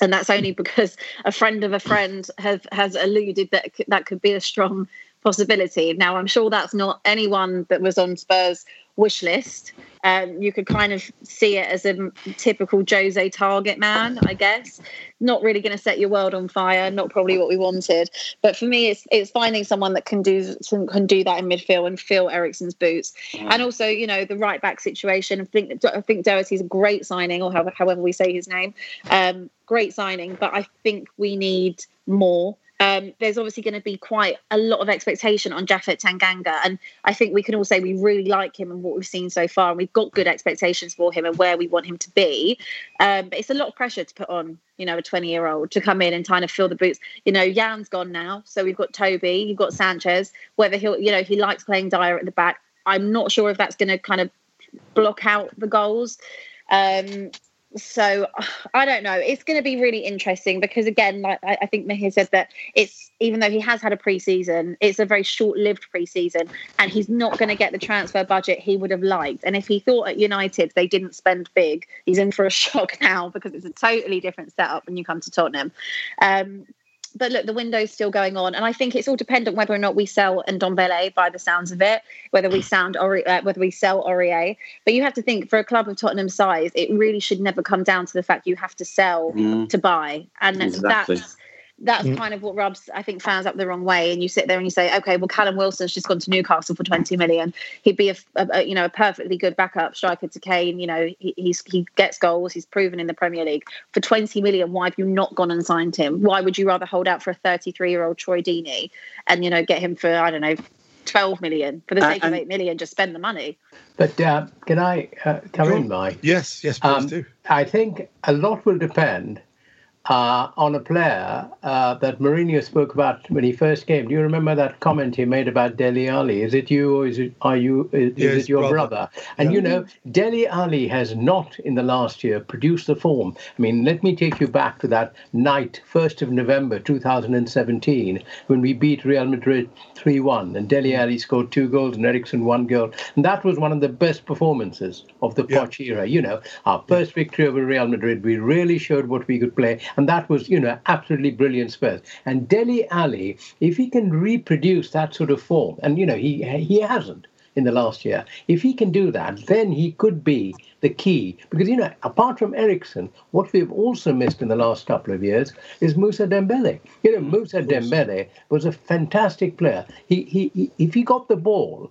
Speaker 6: And that's only because a friend of a friend has has alluded that that could be a strong possibility. Now, I'm sure that's not anyone that was on Spurs' wish list. Um, you could kind of see it as a typical Jose target man, I guess. Not really going to set your world on fire. Not probably what we wanted. But for me, it's it's finding someone that can do can do that in midfield and fill Eriksen's boots. And also, you know, the right back situation. I think I think Doherty's a great signing, or however we say his name. Um, great signing, but I think we need more. Um, there's obviously going to be quite a lot of expectation on Japhet Tanganga. And I think we can all say we really like him and what we've seen so far. And we've got good expectations for him and where we want him to be. Um, but it's a lot of pressure to put on, you know, a 20 year old to come in and kind of fill the boots. You know, Jan's gone now. So we've got Toby, you've got Sanchez. Whether he'll, you know, he likes playing Dier at the back. I'm not sure if that's going to kind of block out the goals. Um, so I don't know. It's going to be really interesting because again, like I, think Mihir said that it's even though he has had a preseason, it's a very short-lived preseason, and he's not going to get the transfer budget he would have liked. And if he thought at United they didn't spend big, he's in for a shock now because it's a totally different setup when you come to Tottenham. Um, but look, the window's still going on, and I think it's all dependent whether or not we sell and Ndombele by the sounds of it, whether we sound or uh, whether we sell Aurier. But you have to think for a club of Tottenham size, it really should never come down to the fact you have to sell mm. to buy, and exactly. that's that's mm. kind of what rubs I think fans up the wrong way. And you sit there and you say, okay, well, Callum Wilson's just gone to Newcastle for twenty million. He'd be a, a, a you know a perfectly good backup striker to Kane. You know, he, he's he gets goals. He's proven in the Premier League for twenty million. Why have you not gone and signed him? Why would you rather hold out for a thirty-three year old Troy Deeney and you know get him for I don't know 12 million for the sake uh, of 8 million just spend the money
Speaker 5: but uh, can i uh, come in mike
Speaker 2: yes yes please um, do
Speaker 5: i think a lot will depend uh, on a player uh, that Mourinho spoke about when he first came. Do you remember that comment he made about Dele Alli? Is it you or is it are you is, yes, is it your brother? brother? And yeah. you know, Dele Alli has not in the last year produced the form. I mean, let me take you back to that night, first of November 2017, when we beat Real Madrid 3-1, and Dele Alli scored two goals and Eriksen one goal, and that was one of the best performances of the yeah. Poch era. You know, our first victory over Real Madrid, we really showed what we could play and that was, you know, absolutely brilliant Spurs. And Dele Alli, if he can reproduce that sort of form, and, you know, he, he hasn't in the last year, if he can do that, then he could be the key. Because, you know, apart from Eriksen, what we've also missed in the last couple of years is Moussa Dembele. You know, mm, Moussa Dembele was a fantastic player. He, he, he, if he got the ball,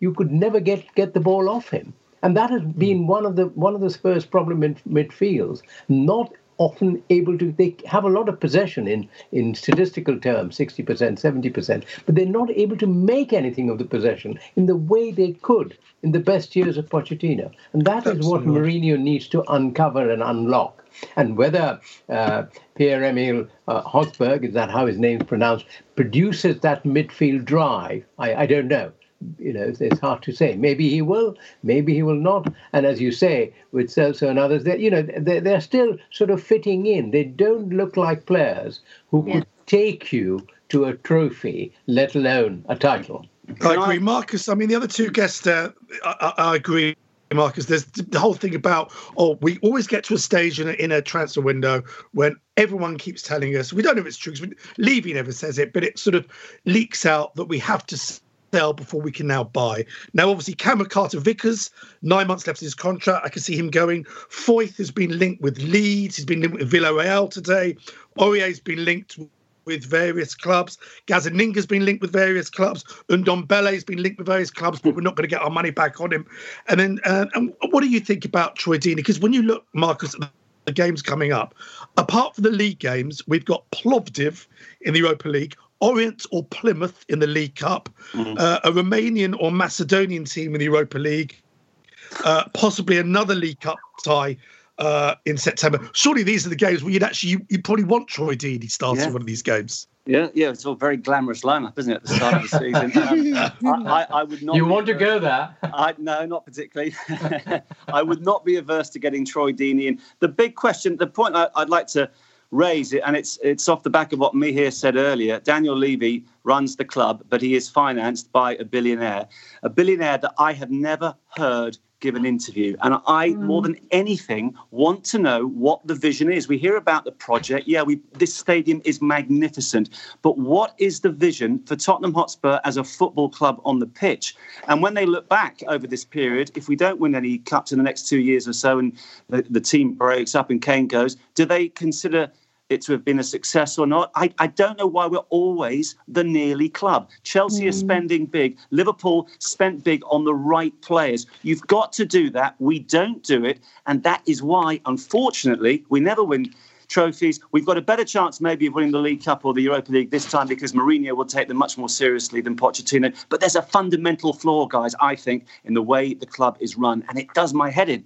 Speaker 5: you could never get, get the ball off him. And that has mm. been one of the one of the Spurs' problem in midfields, not often able to they have a lot of possession in in statistical terms 60% 70% but they're not able to make anything of the possession in the way they could in the best years of Pochettino. And that Absolutely. is what Mourinho needs to uncover and unlock. And whether uh, Pierre Emile uh, Højbjerg, is that how his name's pronounced, produces that midfield drive, I, I don't know you know, it's, hard to say. Maybe he will, maybe he will not. And as you say, with Celso and others, they you know, they're, they're still sort of fitting in. They don't look like players who yeah. could take you to a trophy, let alone a title.
Speaker 2: I agree, Marcus. I mean, the other two guests, uh, I, I, agree. Marcus, there's the whole thing about oh, we always get to a stage in a, in a transfer window when everyone keeps telling us we don't know if it's true. Levy never says it, but it sort of leaks out that we have to sell before we can now buy. Now, obviously, Cameron Carter Vickers, nine months left of his contract. I can see him going. Foyth has been linked with Leeds. He's been linked with Villarreal today. Aurier's been linked with various clubs. Gazzaniga's been linked with various clubs. Ndombele's been linked with various clubs, but we're not going to get our money back on him. And then, uh, and what do you think about Troy Deeney? Because when you look, Marcus, at the games coming up, apart from the league games, we've got Plovdiv in the Europa League, Orient or Plymouth in the League Cup, mm. uh, a Romanian or Macedonian team in the Europa League, uh, possibly another League Cup tie uh, in September. Surely these are the games where you'd actually you, you probably want Troy Deeney starting yeah. one of these games.
Speaker 4: Yeah, yeah, it's all very glamorous lineup, isn't it, at the start of the season? Um, I, I, I, would not.
Speaker 5: You want averse, to go there?
Speaker 4: I, no, not particularly. I would not be averse to getting Troy Deeney in. The big question, the point I, would like to raise it, and it's it's off the back of what Mihir said earlier. Daniel Levy runs the club, but he is financed by a billionaire, a billionaire that I have never heard give an interview. And I, mm. more than anything, want to know what the vision is. We hear about the project. Yeah, we this stadium is magnificent, but what is the vision for Tottenham Hotspur as a football club on the pitch? And when they look back over this period, if we don't win any cups in the next two years or so, and the, the team breaks up and Kane goes, do they consider it to have been a success or not. I, I don't know why we're always the nearly club. Chelsea mm. is spending big. Liverpool spent big on the right players. You've got to do that. We don't do it. And that is why, unfortunately, we never win trophies. We've got a better chance maybe of winning the League Cup or the Europa League this time because Mourinho will take them much more seriously than Pochettino. But there's a fundamental flaw, guys, I think, in the way the club is run. And it does my head in.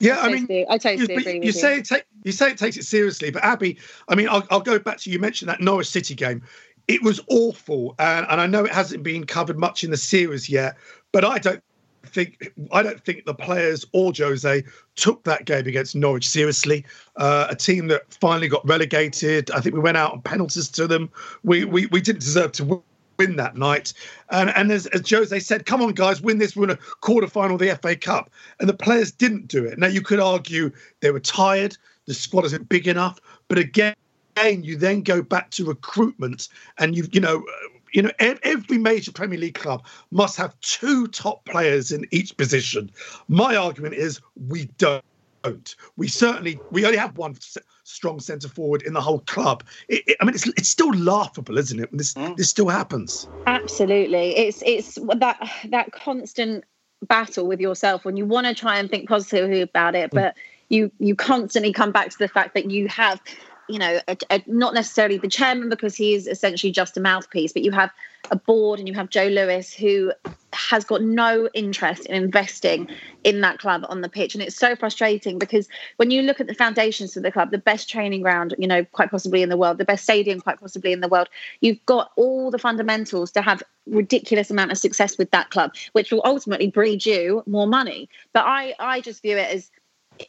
Speaker 2: Yeah, I, I mean,
Speaker 6: I totally you, agree.
Speaker 2: You say it take, you say it takes it seriously, but Abbi, I mean, I'll, I'll go back to you mentioned that Norwich City game. It was awful, and, and I know it hasn't been covered much in the series yet, but I don't think I don't think the players or Jose took that game against Norwich seriously. Uh, a team that finally got relegated. I think we went out on penalties to them. We we, we didn't deserve to win that night. And, and as, as Jose said, come on, guys, win this. We're in a quarter final of the FA Cup. And the players didn't do it. Now, you could argue they were tired, the squad isn't big enough. But again, you then go back to recruitment and you, you know, you know, every major Premier League club must have two top players in each position. My argument is we don't don't. We certainly we only have one strong centre forward in the whole club. It, it, I mean, it's it's still laughable, isn't it? When this mm. this still happens.
Speaker 6: Absolutely, it's it's that that constant battle with yourself when you want to try and think positively about it, mm. but you you constantly come back to the fact that you have you know, a, a, not necessarily the chairman because he is essentially just a mouthpiece, but you have a board and you have Joe Lewis who has got no interest in investing in that club on the pitch. And it's so frustrating because when you look at the foundations of the club, the best training ground, you know, quite possibly in the world, the best stadium, quite possibly in the world, you've got all the fundamentals to have ridiculous amount of success with that club, which will ultimately breed you more money. But I, I just view it as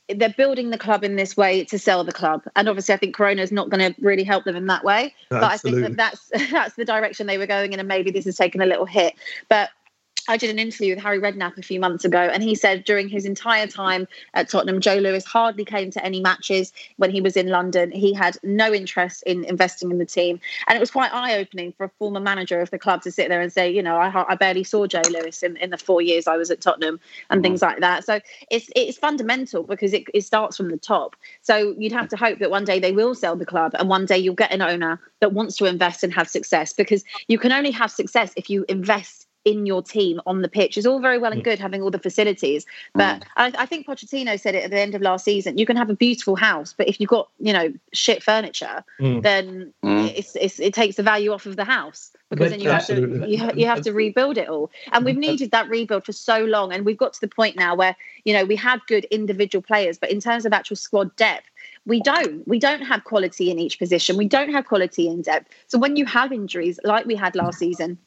Speaker 6: they're building the club in this way to sell the club. And obviously i think corona is not going to really help them in that way. But i think that that's that's the direction they were going in and maybe this has taken a little hit. But I did an interview with Harry Redknapp a few months ago, and he said during his entire time at Tottenham, Joe Lewis hardly came to any matches when he was in London. He had no interest in investing in the team, and it was quite eye opening for a former manager of the club to sit there and say, you know, I, I barely saw Joe Lewis in, in the four years I was at Tottenham and things mm. like that. So it's it's fundamental because it, it starts from the top. So you'd have to hope that one day they will sell the club, and one day you'll get an owner that wants to invest and have success because you can only have success if you invest in your team on the pitch is all very well and mm. good having all the facilities. But mm. I, I, think Pochettino said it at the end of last season. You can have a beautiful house, but if you've got you know shit furniture, mm. then mm. it's, it's, it takes the value off of the house because but then you have to you, you have to rebuild it all. And we've needed that rebuild for so long, and we've got to the point now where you know we have good individual players, but in terms of actual squad depth we don't we don't have quality in each position we don't have quality in depth so when you have injuries like we had last season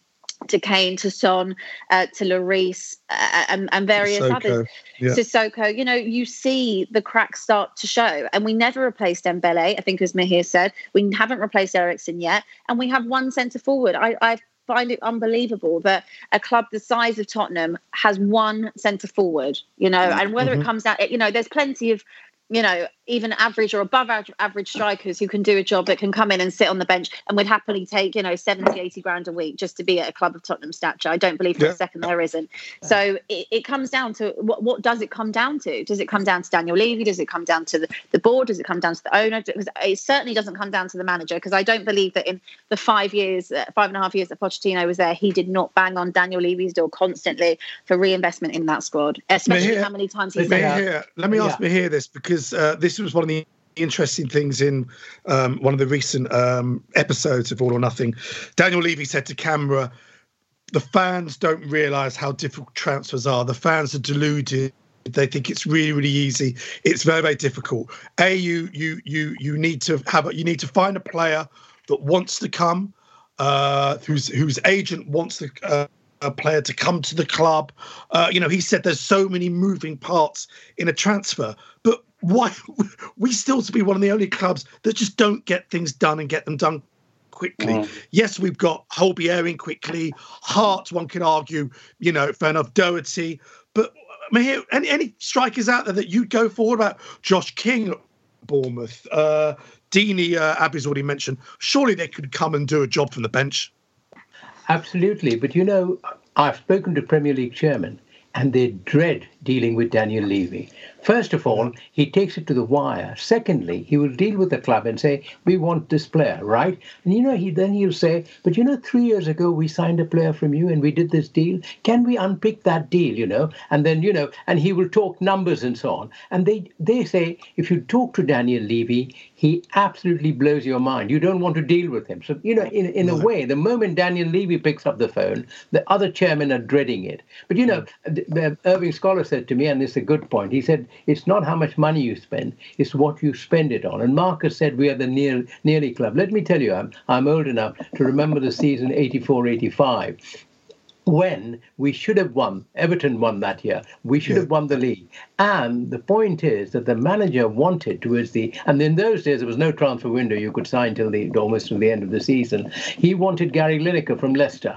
Speaker 6: to Kane, to Son, uh, to Lloris, uh, and, and, various Sissoko. others. Yeah. Sissoko, you know, you see the cracks start to show. And we never replaced Dembele, I think as Mihir said. We haven't replaced Eriksen yet. And we have one centre forward. I, I find it unbelievable that a club the size of Tottenham has one centre forward, you know, and whether mm-hmm. it comes out, you know, there's plenty of you know, even average or above average strikers who can do a job that can come in and sit on the bench and would happily take, you know, 70, 80 grand a week just to be at a club of Tottenham stature. I don't believe for yeah. a second there isn't. So it, it, comes down to what, what does it come down to? Does it come down to Daniel Levy? Does it come down to the, the board? Does it come down to the owner? Because it certainly doesn't come down to the manager because I don't believe that in the five years, uh, five and a half years that Pochettino was there, he did not bang on Daniel Levy's door constantly for reinvestment in that squad, especially how many times he's
Speaker 2: Mihir, Let me ask yeah. Mihir this because uh, this was one of the interesting things in um, one of the recent um, episodes of All or Nothing. Daniel Levy said to camera, "The fans don't realise how difficult transfers are. The fans are deluded." They think it's really, really easy. It's very, very difficult. A, you, you, you, you need to have, a, you need to find a player that wants to come, uh, whose whose agent wants the uh, a player to come to the club. Uh, you know, he said there's so many moving parts in a transfer, but why we still to be one of the only clubs that just don't get things done and get them done quickly. Mm. Yes, we've got Holby airing quickly. Hart, one can argue, you know, fair enough. Doherty, but Mihir, any any strikers out there that you'd go forward about? Josh King, Bournemouth, uh, Deeney, uh, Abbi's already mentioned. Surely they could come and do a job from the bench.
Speaker 5: Absolutely, but you know, I've spoken to Premier League chairmen, and they dread dealing with Daniel Levy. First of all, he takes it to the wire. Secondly, he will deal with the club and say, "We want this player, right?" And you know, he then he'll say, "But you know, three years ago we signed a player from you and we did this deal. Can we unpick that deal?" You know, and then you know, and he will talk numbers and so on. And they they say, if you talk to Daniel Levy, he absolutely blows your mind. You don't want to deal with him. So you know, in in a way, the moment Daniel Levy picks up the phone, the other chairmen are dreading it. But you know, Irving Scholar said to me, and it's a good point. He said it's not how much money you spend, it's what you spend it on. And Marcus said we are the near, nearly club. Let me tell you, I'm, I'm old enough to remember the season 84 85 when we should have won. Everton won that year. We should yeah. have won the league. And the point is that the manager wanted towards the and in those days there was no transfer window. You could sign till the almost till the end of the season. He wanted Gary Lineker from Leicester,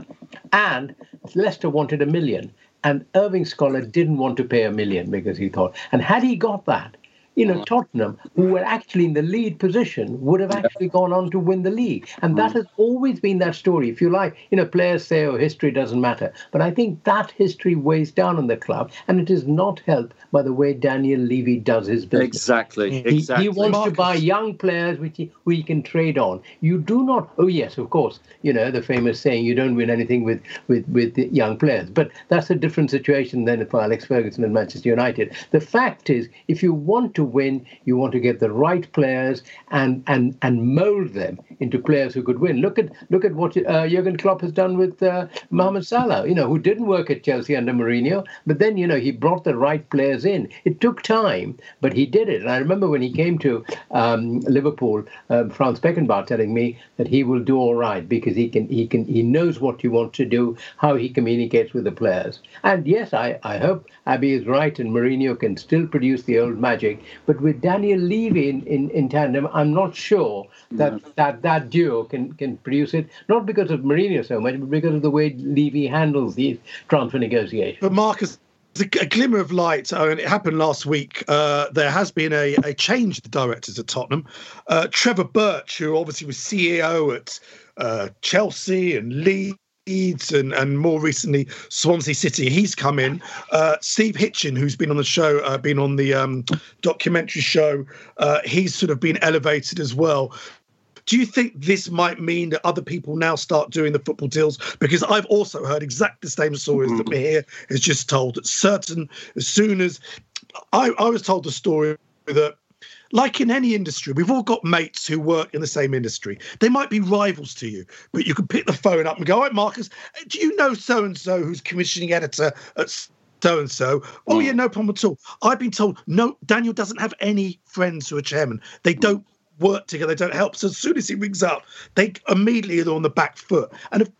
Speaker 5: and Leicester wanted a million. And Irving Scholar didn't want to pay a million because he thought, and had he got that, you know, Tottenham, who were actually in the lead position, would have actually gone on to win the league. And that mm. has always been that story. If you like, you know, players say, oh, history doesn't matter. But I think that history weighs down on the club, and it is not helped by the way Daniel Levy does his business.
Speaker 4: Exactly.
Speaker 5: He,
Speaker 4: exactly.
Speaker 5: he wants Marcus. to buy young players which he, who he can trade on. You do not, oh, yes, of course, you know, the famous saying, you don't win anything with, with, with young players. But that's a different situation than for Alex Ferguson and Manchester United. The fact is, if you want to to win. You want to get the right players and and and mold them into players who could win. Look at look at what uh, Jurgen Klopp has done with uh, Mohamed Salah. You know, who didn't work at Chelsea under Mourinho, but then you know he brought the right players in. It took time, but he did it. And I remember when he came to um, Liverpool, uh, Franz Beckenbauer telling me that he will do all right because he can he can he knows what you want to do, how he communicates with the players. And yes, I, I hope Abbi is right and Mourinho can still produce the old magic. But with Daniel Levy in, in, in tandem, I'm not sure that, mm. that that duo can, can produce it, not because of Mourinho so much, but because of the way Levy handles these transfer negotiations.
Speaker 2: But Marcus, a, a glimmer of light, oh, and it happened last week. Uh, there has been a, a change in the directors at Tottenham. Uh, Trevor Birch, who obviously was CEO at uh, Chelsea and Leeds Leeds and, and more recently Swansea City. He's come in. Uh, Steve Hitchen, who's been on the show, uh, been on the um, documentary show, uh, he's sort of been elevated as well. Do you think this might mean that other people now start doing the football deals? Because I've also heard exactly the same stories that Mihir has just told. That certain, as soon as I, I was told the story that like in any industry, we've all got mates who work in the same industry. They might be rivals to you, but you can pick the phone up and go, "All right, Marcus, do you know so and so who's commissioning editor at so and so?" Oh, yeah, mm. no problem at all. I've been told no. Daniel doesn't have any friends who are chairman. They mm. don't work together. They don't help. So as soon as he rings up, they immediately are on the back foot. And of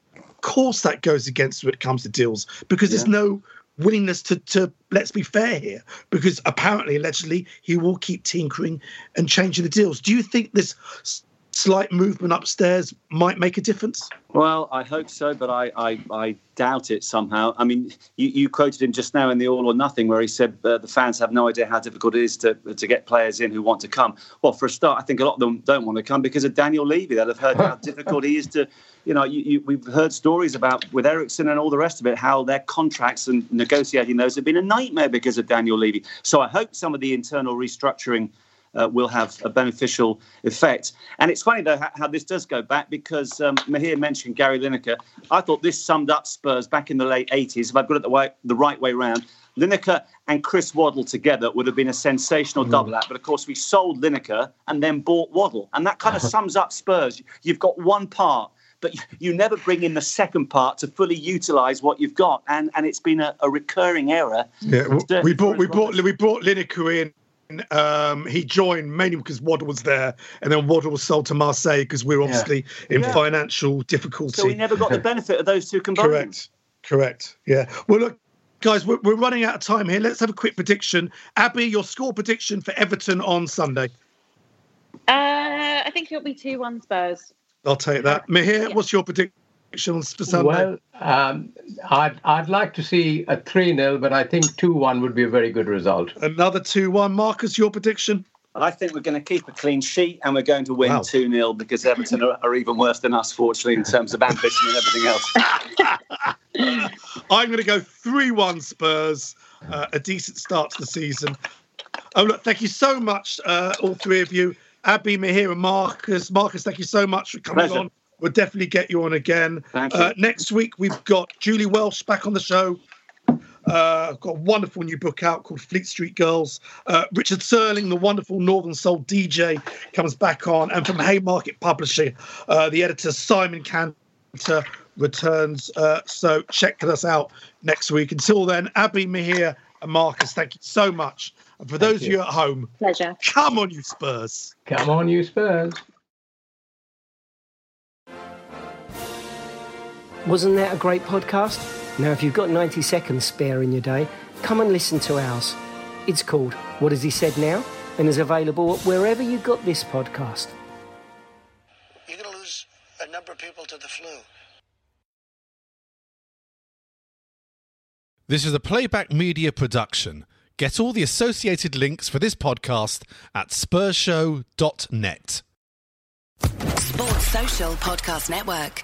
Speaker 2: course, that goes against when it comes to deals because yeah. there's no willingness to, to let's be fair here, because apparently, allegedly, he will keep tinkering and changing the deals. Do you think this slight movement upstairs might make a difference?
Speaker 4: Well, I hope so, but I, I, I doubt it somehow. I mean, you, you, quoted him just now in the All or Nothing, where he said uh, the fans have no idea how difficult it is to, to get players in who want to come. Well, for a start, I think a lot of them don't want to come because of Daniel Levy. They'll have heard how difficult he is to, you know, you, you, we've heard stories about with Eriksen and all the rest of it, how their contracts and negotiating those have been a nightmare because of Daniel Levy. So I hope some of the internal restructuring uh, will have a beneficial effect. And it's funny, though, how, how this does go back because um, Mihir mentioned Gary Lineker. I thought this summed up Spurs back in the late 80s, if I've got it the, way, the right way round. Lineker and Chris Waddle together would have been a sensational mm. double act. But of course, we sold Lineker and then bought Waddle. And that kind of sums up Spurs. You've got one part but you never bring in the second part to fully utilise what you've got, and and it's been a, a recurring error.
Speaker 2: Yeah, we brought we brought we brought Lineker in um, he joined mainly because Waddle was there, and then Waddle was sold to Marseille because we are obviously yeah. in yeah. financial difficulty.
Speaker 4: So we never got the benefit of those two combined.
Speaker 2: Correct. Correct. Yeah. Well, look, guys, we're, we're running out of time here. Let's have a quick prediction. Abbi, your score prediction for Everton on Sunday?
Speaker 6: Uh, I think it'll be 2 1 Spurs.
Speaker 2: I'll take that. Mihir, yeah. what's your prediction? Predictions for Sunday?
Speaker 5: Well, um, I'd, I'd like to see a 3 0, but I think 2 1 would be a very good result.
Speaker 2: Another 2 1. Marcus, your prediction?
Speaker 4: I think we're going to keep a clean sheet and we're going to win 2 wow. 0 because Everton are, are, even worse than us, fortunately, in terms of ambition and everything else.
Speaker 2: I'm going to go 3 1 Spurs, uh, a decent start to the season. Oh, look, thank you so much, uh, all three of you. Abbi, Mihir, and Marcus. Marcus, thank you so much for coming Pleasure. on We'll definitely get you on again.
Speaker 4: Uh,
Speaker 2: next week, we've got Julie Welch back on the show. Uh, I've got a wonderful new book out called Fleet Street Girls. Uh, Richard Searling, the wonderful Northern Soul DJ, comes back on. And from Haymarket Publishing, uh, the editor Simon Cantor returns. Uh, so check us out next week. Until then, Abbi, Mihir, and Marcus, thank you so much. And for thank those you. of you at home,
Speaker 6: pleasure.
Speaker 2: Come on, you Spurs.
Speaker 5: Come on, you Spurs.
Speaker 7: Wasn't that a great podcast? Now, if you've got 90 seconds spare in your day, come and listen to ours. It's called What Has He Said Now? and is available wherever you got this podcast.
Speaker 8: You're going to lose a number of people to the flu.
Speaker 9: This is a playback media production. Get all the associated links for this podcast at spursshow.net.
Speaker 10: Sports Social Podcast Network.